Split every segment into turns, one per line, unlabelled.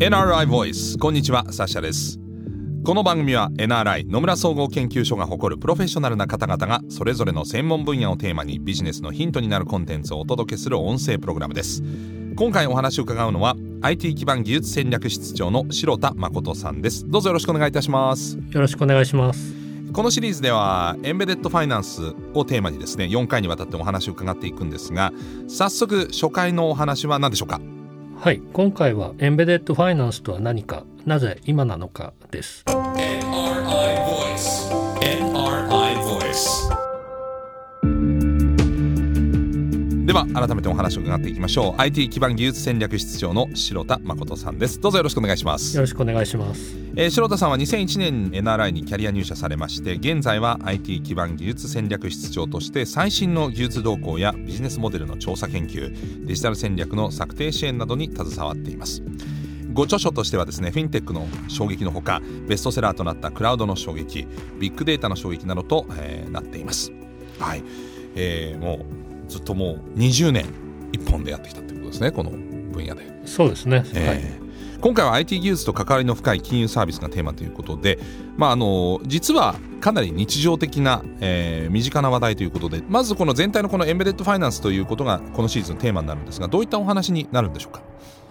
NRI Voice. こんにちはサッシャです。この番組は NRI 野村総合研究所が誇るプロフェッショナルな方々がそれぞれの専門分野をテーマにビジネスのヒントになるコンテンツをお届けする音声プログラムです。今回お話を伺うのは IT 基盤技術戦略室長の白田誠さんです。どうぞよろしくお願いいたします。
よろしくお願いします。
このシリーズではエンベデッドファイナンスをテーマにですね4回にわたってお話を伺っていくんですが早速初回のお話は何でしょうか？
はい。今回はエンベデッドファイナンスとは何かなぜ今なのかです。
NRI Voice NRI Voice では改めてお話を伺っていきましょう。IT 基盤技術戦略室長の白田誠さんです。どうぞよろしくお願いします。
よろしくお願いします。
えー、白田さんは2001年 NRI にキャリア入社されまして現在は IT 基盤技術戦略室長として最新の技術動向やビジネスモデルの調査研究デジタル戦略の策定支援などに携わっています。ご著書としてはですねフィンテックの衝撃のほかベストセラーとなったクラウドの衝撃ビッグデータの衝撃などと、えー、なっています。はい、えー、もうずっともう20年一本でやってきたということですねこの分野で。
そうですね、
えー、はい。今回は IT 技術と関わりの深い金融サービスがテーマということで、まあ、あの実はかなり日常的な、えー、身近な話題ということでまずこの全体のこのエンベデッドファイナンスということがこのシーズンのテーマになるんですがどういったお話になるんでしょうか？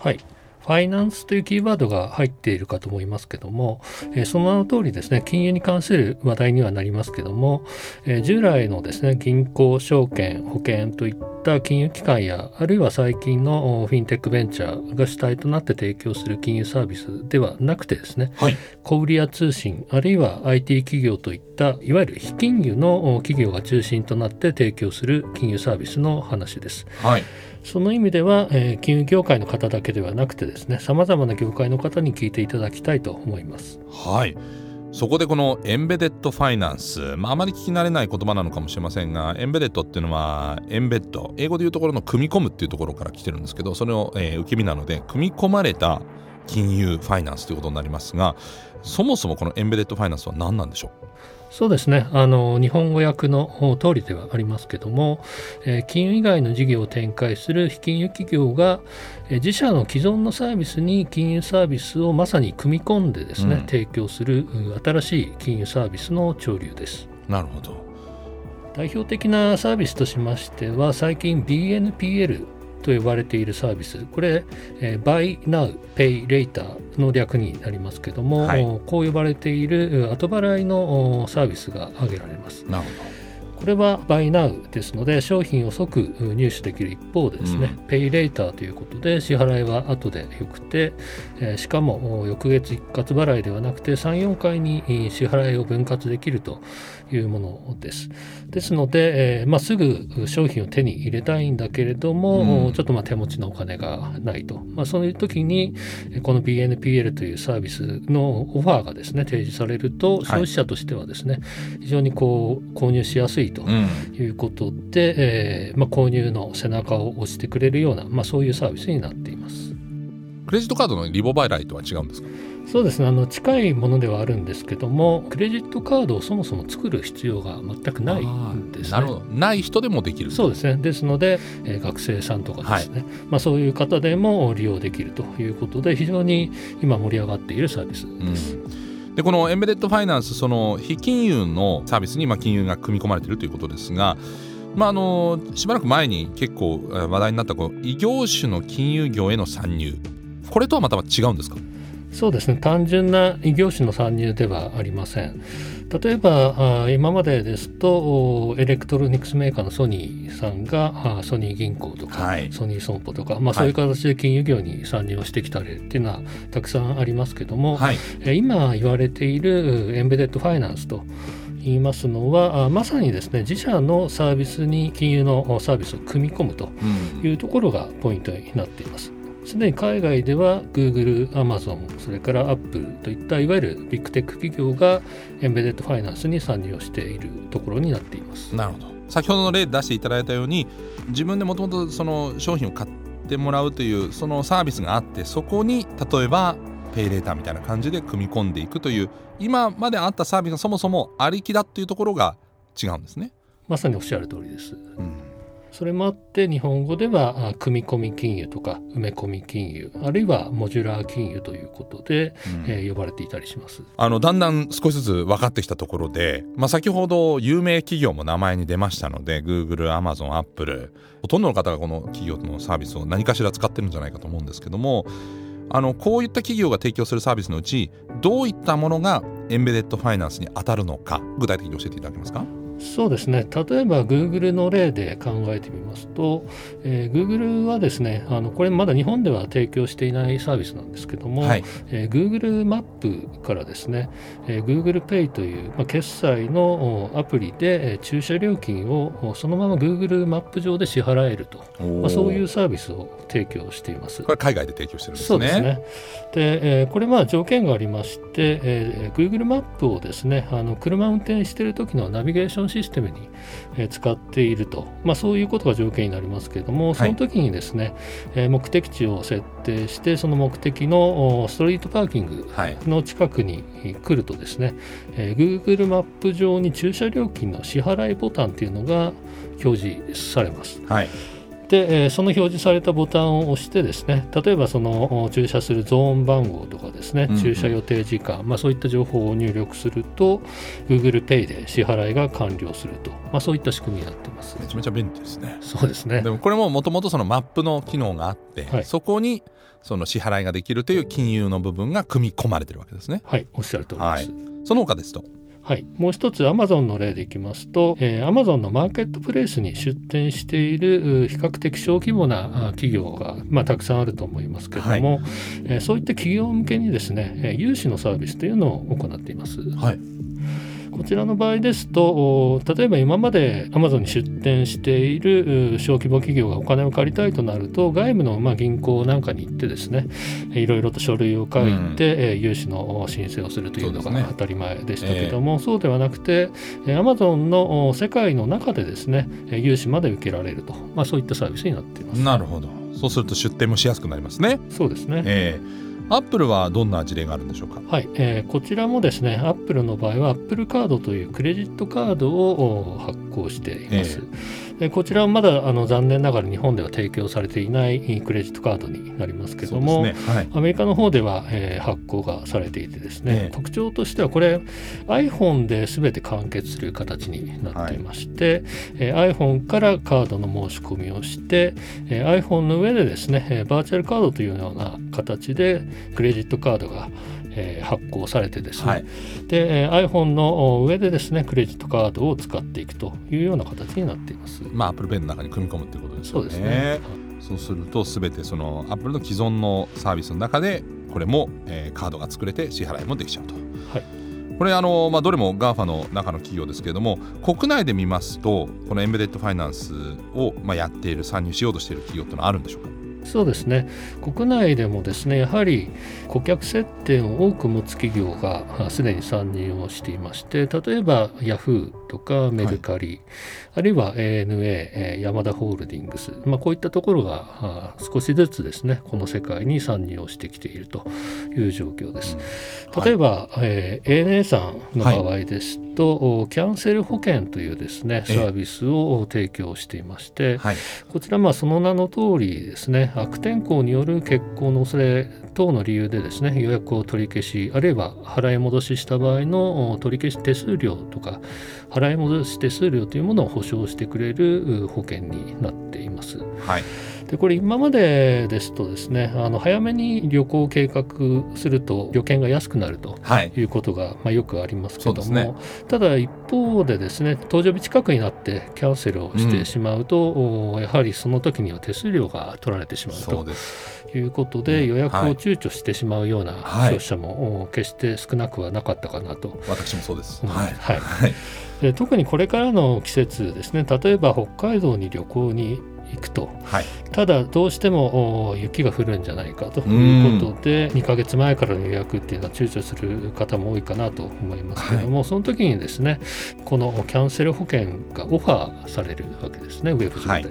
はいファイナンスというキーワードが入っているかと思いますけども、えー、その名の通りですね、金融に関する話題にはなりますけども、えー、従来のですね、銀行、証券、保険といった金融機関や、あるいは最近のフィンテックベンチャーが主体となって提供する金融サービスではなくてですね、はい、小売や通信、あるいは IT 企業といった、いわゆる非金融の企業が中心となって提供する金融サービスの話です。はいその意味では、えー、金融業界の方だけではなくてですねさまざまな業界の方に聞いていただきたいと思います。
はいそこでこのエンベデッドファイナンス、まあ、あまり聞き慣れない言葉なのかもしれませんがエンベデッドっていうのはエンベッド英語でいうところの組み込むっていうところから来てるんですけどそれを、えー、受け身なので組み込まれた金融ファイナンスということになりますがそもそもこのエンベデッドファイナンスは何なんでしょう？
そうですね。あの日本語訳の通りではありますけども、えー、金融以外の事業を展開する非金融企業が、えー、自社の既存のサービスに金融サービスをまさに組み込んでですね、うん、提供する新しい金融サービスの潮流です。
なるほど。
代表的なサービスとしましては最近 BNPL と呼ばれているサービス。これ、えー、Buy Now Pay Later の略になりますけども、はい、こう呼ばれている後払いのサービスが挙げられます。
なるほど
これは Buy Now ですので商品を即入手できる一方でですね、うん、Pay Later ということで支払いは後でよくて、えー、しかも翌月一括払いではなくて34回に支払いを分割できるというものです。ですので、えーまあ、すぐ商品を手に入れたいんだけれども、うん、ちょっとまあ手持ちのお金がないと、まあ、そういう時にこの BNPL というサービスのオファーがですね提示されると消費者としてはですね、はい、非常にこう購入しやすいということで、うん、えー、まあ、購入の背中を押してくれるような、まあ、そういうサービスになっています。
クレジットカードのリボ払いとは違うんですか？
そうですね。あの近いものではあるんですけどもクレジットカードをそもそも作る必要が全くないんですね。
なるほど。ない人でもできる。
そうですね。ですので、えー、学生さんとかですね、はい、まあ、そういう方でも利用できるということで非常に今盛り上がっているサービスです。うん
でこのエンベデッドファイナンスその非金融のサービスにまあ金融が組み込まれているということですが、まあ、あのしばらく前に結構話題になったこの異業種の金融業への参入。これとはまた違うんですか？
そうですね。単純な異業種の参入ではありません。例えば今までですとエレクトロニクスメーカーのソニーさんがソニー銀行とか、はい、ソニー損保とか、まあ、そういう形で金融業に参入をしてきた例っていうのはたくさんありますけども、はい、今言われているエンベデッドファイナンスと言いますのはまさにですね自社のサービスに金融のサービスを組み込むというところがポイントになっています。すでに海外では Google、Amazon、それから Apple といったいわゆるビッグテック企業がエンベデッドファイナンスに参入をしているところになっています。
なるほど先ほどの例出していただいたように自分でもともとその商品を買ってもらうというそのサービスがあってそこに例えばペイレーターみたいな感じで組み込んでいくという今まであったサービスがそもそもありきだっていうところが違うんですね。
まさにおっしゃる通りです。うんそれもあって日本語では組み込み金融とか埋め込み金融あるいはモジュラー金融ということで、うん、えー、呼ばれていたりします。
あのだんだん少しずつ分かってきたところで、まあ、先ほど有名企業も名前に出ましたので Google、Amazon、Apple ほとんどの方がこの企業のサービスを何かしら使ってるんじゃないかと思うんですけどもあのこういった企業が提供するサービスのうちどういったものがエンベデッドファイナンスに当たるのか具体的に教えていただけますか？
そうですね。例えば Google の例で考えてみますと、えー、Google はですねあのこれまだ日本では提供していないサービスなんですけども、はい。えー、Google マップからですね、えー、Google Pay という、まあ、決済のアプリで、えー、駐車料金をそのまま Google マップ上で支払えると、まあ、そういうサービスを提供しています。
これ海外で提供してるんですね。
そうですね。で、えー、これまあ条件がありまして、えー、Google マップをですねあの車運転している時のナビゲーションシステムに、え使っていると、まあ、そういうことが条件になりますけれども、その時にですね、え、はい、目的地を設定して、その目的のストリートパーキングの近くに来るとですね、え Google マップ上に駐車料金の支払いボタンというのが表示されます。はいで、えその表示されたボタンを押してですね例えばその駐車するゾーン番号とかですね、うんうん、駐車予定時間、まあ、そういった情報を入力すると Google Pay で支払いが完了すると、まあ、そういった仕組みになってます。
めちゃめちゃ便利ですね。
そうですね。
でもこれももともとそのマップの機能があって、はい、そこにその支払いができるという金融の部分が組み込まれてるわけですね。
はいおっしゃる通りです、はい、
その他ですと
はい、もう一つアマゾンの例でいきますと、えマゾンのマーケットプレイスに出店している比較的小規模な企業が、まあ、たくさんあると思いますけれども、はい、えー、そういった企業向けにですね融資のサービスというのを行っています。はいこちらの場合ですと例えば今までアマゾンに出店している小規模企業がお金を借りたいとなると外部のま銀行なんかに行ってですねいろいろと書類を書いて、うん、融資の申請をするというのが当たり前でしたけどもそう、ねえー、そうではなくてアマゾンの世界の中でですね融資まで受けられると、まあ、そういったサービスになっています。
なるほど。そうすると出店もしやすくなりますね。
そうですね、
えーアップルはどんな事例があるんでしょうか？
はい、えー、こちらもですね、アップルの場合はアップルカードというクレジットカードを発行しています。えーでこちらはまだあの残念ながら日本では提供されていないクレジットカードになりますけども、ね。はい、アメリカの方では、えー、発行がされていてですね、えー、特徴としてはこれ iPhone で全て完結する形になっていまして、はい、えー、iPhone からカードの申し込みをして、えー、iPhone の上でですねバーチャルカードというような形でクレジットカードがえー、発行されてですね、はい、で、えー、iPhone の上でですねクレジットカードを使っていくというような形になっています。
まあ Apple Pay の中に組み込むということですね。
そうですね。
そうするとすべてその Apple の既存のサービスの中でこれも、えー、カードが作れて支払いもできちゃうと。はいこれあの、まあ、どれも GAFA の中の企業ですけれども国内で見ますとこのエンベデッドファイナンスを、まあ、やっている参入しようとしている企業というのはあるんでしょうか？
そうですね。国内でもですねやはり顧客接点を多く持つ企業がすでに参入をしていまして例えばヤフーとかメルカリ、はい、あるいは ANA ヤマダホールディングス、まあ、こういったところが少しずつですねこの世界に参入をしてきているという状況です。例えば、はい、えー、ANA さんの場合ですと、はい、キャンセル保険というですねサービスを提供していまして、はい、こちらまあその名の通りですね悪天候による欠航の恐れ等の理由でですね予約を取り消しあるいは払い戻しした場合の取り消し手数料とか払い戻し手数料というものを保証してくれる保険になっています。はいでこれ今までですとですねあの早めに旅行を計画すると旅券が安くなるとい。うことが、はい、まあ、よくありますけども、ね、ただ一方でですね搭乗日近くになってキャンセルをしてしまうと、うん、やはりその時には手数料が取られてしまうと。いうことで予約を躊躇してしまうような消費者も決して少なくはなかったかなと。
私もそうです、
はい、はい、で特にこれからの季節ですね例えば北海道に旅行に行くと、はい、ただどうしても雪が降るんじゃないかということで2か月前からの予約っていうのは躊躇する方も多いかなと思いますけども、はい、その時にですねこのキャンセル保険がオファーされるわけですねウェブ上で。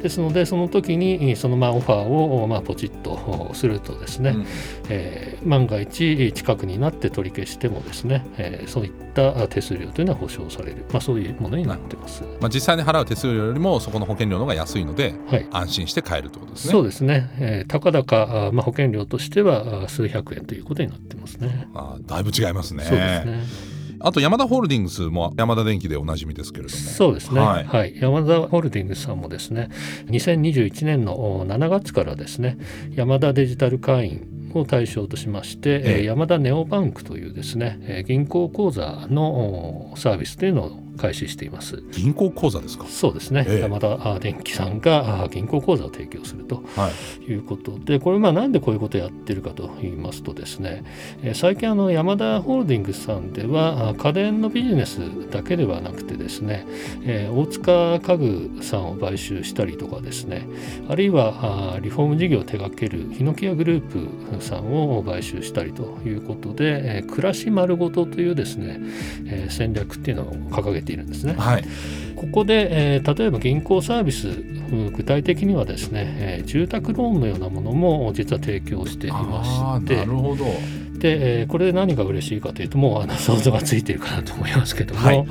はいですのでその時にそのまあオファーをまあポチッとするとですね、うん、えー、万が一近くになって取り消してもですね、えー、そういった手数料というのは保証される、まあ、そういうものになってます、
まあ、実際に払う手数料よりもそこの保険料の方が安いので、はい、安心して買えるということですね。
そうですね、えー、たかだか、まあ、保険料としては数百円ということになってますね。
あだいぶ違いますね。
そうですね
あとヤマダホールディングスもヤマダ電機でおなじみですけれども。
そうですね、はい、はい、ヤマダホールディングスさんもですね2021年の7月からですねヤマダデジタル会員を対象としまして、ええ、ヤマダネオバンクというですね銀行口座のサービスというのを開始しています。
銀行口座ですか？
そうですね、ええ、山田電機さんが銀行口座を提供するとい。うことで、はい、これまあなんでこういうことをやってるかと言いますとですね最近あの山田ホールディングスさんでは家電のビジネスだけではなくてですね大塚家具さんを買収したりとかですねあるいはリフォーム事業を手掛けるヒノキヤグループさんを買収したりということで暮らし丸ごとというですね戦略っていうのを掲げてているんですね。はい、ここで、えー、例えば銀行サービス具体的にはですね、えー、住宅ローンのようなものも実は提供していまして。
なるほど
で、えー、これで何が嬉しいかというともうあの想像がついているかなと思いますけども、はい、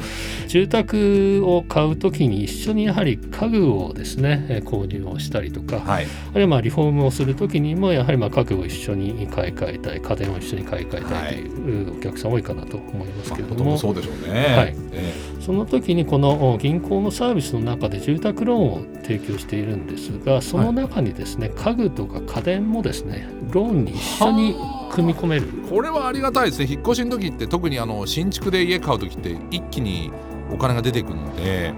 住宅を買うときに一緒にやはり家具をですね購入をしたりとか、はい、あるいはまあリフォームをするときにもやはりまあ家具を一緒に買い替えたい家電を一緒に買い替えたいというお客さん多いかなと思いますけれども、
まあ、そうでしょうね、はい。
えー、その時にこの銀行のサービスの中で住宅ローンを提供しているんですがその中にですね、家具とか家電もですねローンに一緒に組み込める。
これはありがたいですね。引っ越しの時って特にあの新築で家買う時って一気にお金が出てくるので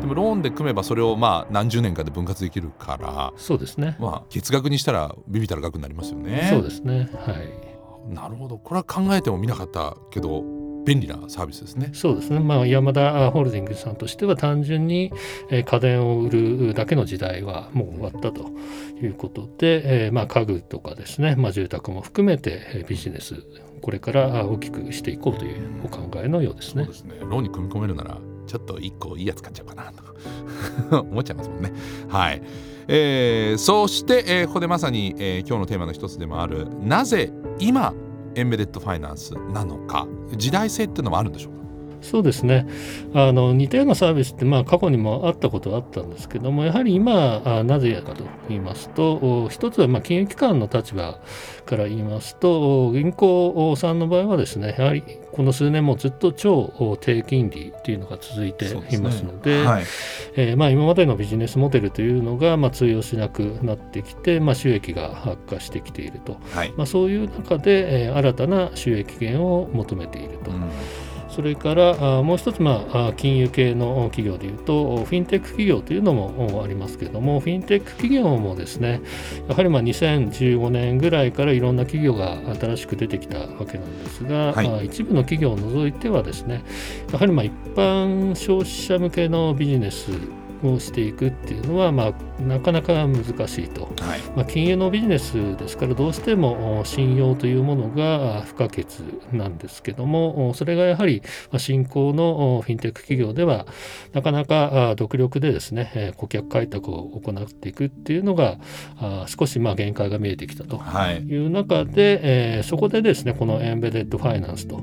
でもローンで組めばそれをまあ何十年かで分割できるから
そうですね。
まあ月額にしたらビビたる額になりますよね。
そうですね。はい。
なるほど。これは考えてもみなかったけど便利なサービスですね。
そうですね。まあ山田ホールディングスさんとしては単純に家電を売るだけの時代はもう終わったということで、まあ家具とかですね、まあ住宅も含めてビジネスこれから大きくしていこうというお考えのようですね。
そうですね。ローンに組み込めるならちょっと一個いいやつ買っちゃおうかなと 思っちゃいますもんね。はい。えー、そして、えー、ここでまさに、えー、今日のテーマの一つでもあるなぜ今エンベデッドファイナンスなのか。時代性っていうのもあるんでしょうか？
そうですね。あの似たようなサービスってまあ過去にもあったことはあったんですけどもやはり今あなぜかと言いますと一つはまあ金融機関の立場から言いますと銀行さんの場合はですねやはりこの数年もずっと超低金利というのが続いていますので、ね。はい、えー、まあ、今までのビジネスモデルというのがまあ通用しなくなってきて、まあ、収益が悪化してきていると、はい、まあ、そういう中で、えー、新たな収益源を求めていると。うんそれからもう一つ、まあ、金融系の企業でいうと、フィンテック企業というのもありますけれども、フィンテック企業もですね、やはりまあ2015年ぐらいからいろんな企業が新しく出てきたわけなんですが、はい、一部の企業を除いてはですね、やはりまあ一般消費者向けのビジネスをしていくっていうのは、まあ、なかなか難しいと、はい、まあ、金融のビジネスですからどうしても信用というものが不可欠なんですけどもそれがやはり新興のフィンテック企業ではなかなか独力でですね顧客開拓を行っていくっていうのが少しまあ限界が見えてきたとい。う中で、はい、そこでですねこのエンベデッドファイナンスと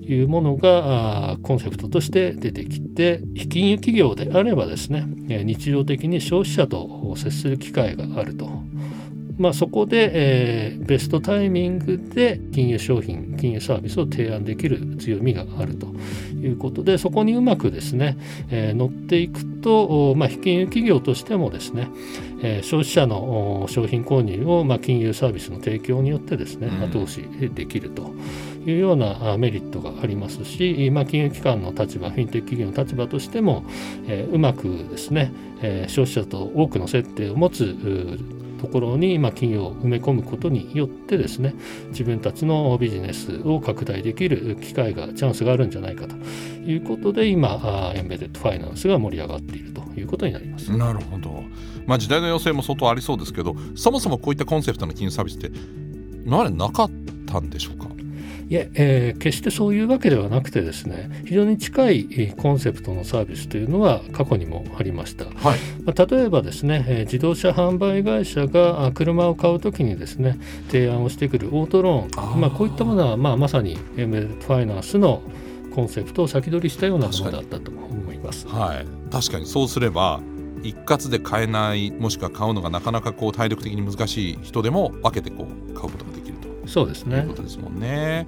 いうものがコンセプトとして出てきて金融企業であればですね日常的に消費者と接する機会があると。まあ、そこで、えー、ベストタイミングで金融商品金融サービスを提案できる強みがあるということでそこにうまくですね、えー、乗っていくと、まあ、金融企業としてもですね、えー、消費者の商品購入を、まあ、金融サービスの提供によってですね後押しできると。いうようなメリットがありますし、まあ、金融機関の立場、フィンテック企業の立場としても、えー、うまくですね、えー、消費者と多くの接点を持つところに、まあ、企業を埋め込むことによってですね自分たちのビジネスを拡大できる機会がチャンスがあるんじゃないかということで今エンベデッドファイナンスが盛り上がっているということになります。
なるほど、まあ、時代の要請も相当ありそうですけどそもそもこういったコンセプトの金融サービスって今までなかったんでしょうか？
いええー、決してそういうわけではなくてですね非常に近いコンセプトのサービスというのは過去にもありました、はい。まあ、例えばですね、えー、自動車販売会社が車を買うときにですね提案をしてくるオートローン。まあ、こういったものは、まあ、まさにエメファイナンスのコンセプトを先取りしたようなものだったと思います。
はい、確かにそうすれば一括で買えないもしくは買うのがなかなかこう体力的に難しい人でも分けてこう買うことができ
そうですね。
いうことですもんね。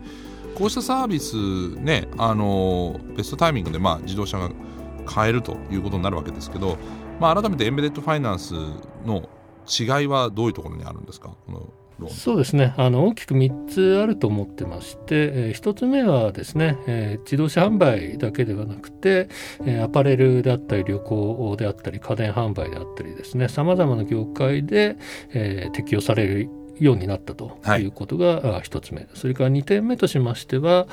こうしたサービスねあのベストタイミングでまあ自動車が買えるということになるわけですけど、まあ、改めてエンベデッドファイナンスの違いはどういうところにあるんですか？この
そうですね。あの大きく3つあると思ってまして、えー、1つ目はですね、えー、自動車販売だけではなくて、えー、アパレルであったり旅行であったり家電販売であったりですねさまざまな業界で、えー、適用されるようになったとい。うことが1つ目、はい、それから2点目としましては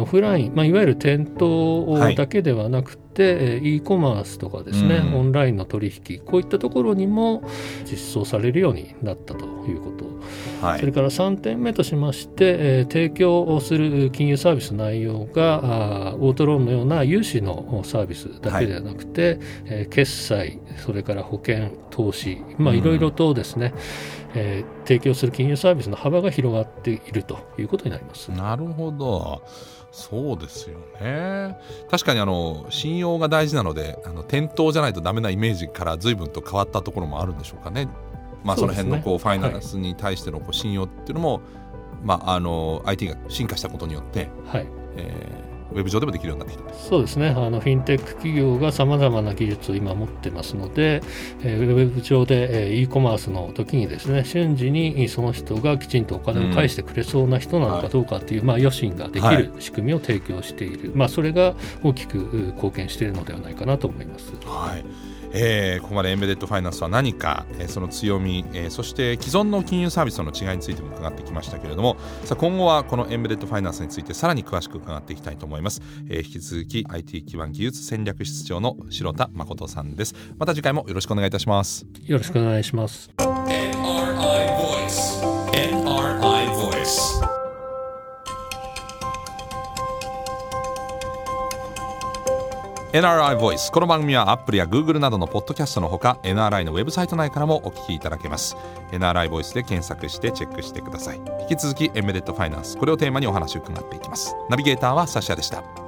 オフライン、まあ、いわゆる店頭だけではなくて、はい、e コマースとかですね、うん、オンラインの取引こういったところにも実装されるようになったということ、はい、それから3点目としまして、えー、提供をする金融サービス内容があオートローンのような融資のサービスだけではなくて、はい、えー、決済それから保険投資、まあ、いろいろとですね、うん、えー、提供する金融サービスの幅が広がっているということになります。
なるほど。そうですよね。確かにあの信用が大事なのであの店頭じゃないとダメなイメージから随分と変わったところもあるんでしょうかね。まあ、その辺のこうファイナンスに対してのこう信用っていうのも、まあ、あの IT が進化したことによって、はい。えーウェブ上でもできるようになってきた。
そうですね。あのフィンテック企業がさまざまな技術を今持ってますので、えー、ウェブ上で、えー、e コマースの時にですね瞬時にその人がきちんとお金を返してくれそうな人なのかどうかという、うん、まあ、予診ができる仕組みを提供している、はい、まあ、それが大きく貢献しているのではないかなと思います。
はいえー、ここまでエンベデッドファイナンスは何か、えー、その強み、えー、そして既存の金融サービスとの違いについても伺ってきましたけれどもさあ今後はこのエンベデッドファイナンスについてさらに詳しく伺っていきたいと思います、えー、引き続き IT 基盤技術戦略室長の城田誠さんです。また次回もよろしくお願いいたします。
よろしくお願いします。
NRI Voice この番組は Apple や Google などのポッドキャストのほか NRI のウェブサイト内からもお聞きいただけます。NRI Voice で検索してチェックしてください。引き続きエメデットファイナンスこれをテーマにお話を伺っていきます。ナビゲーターはサシヤでした。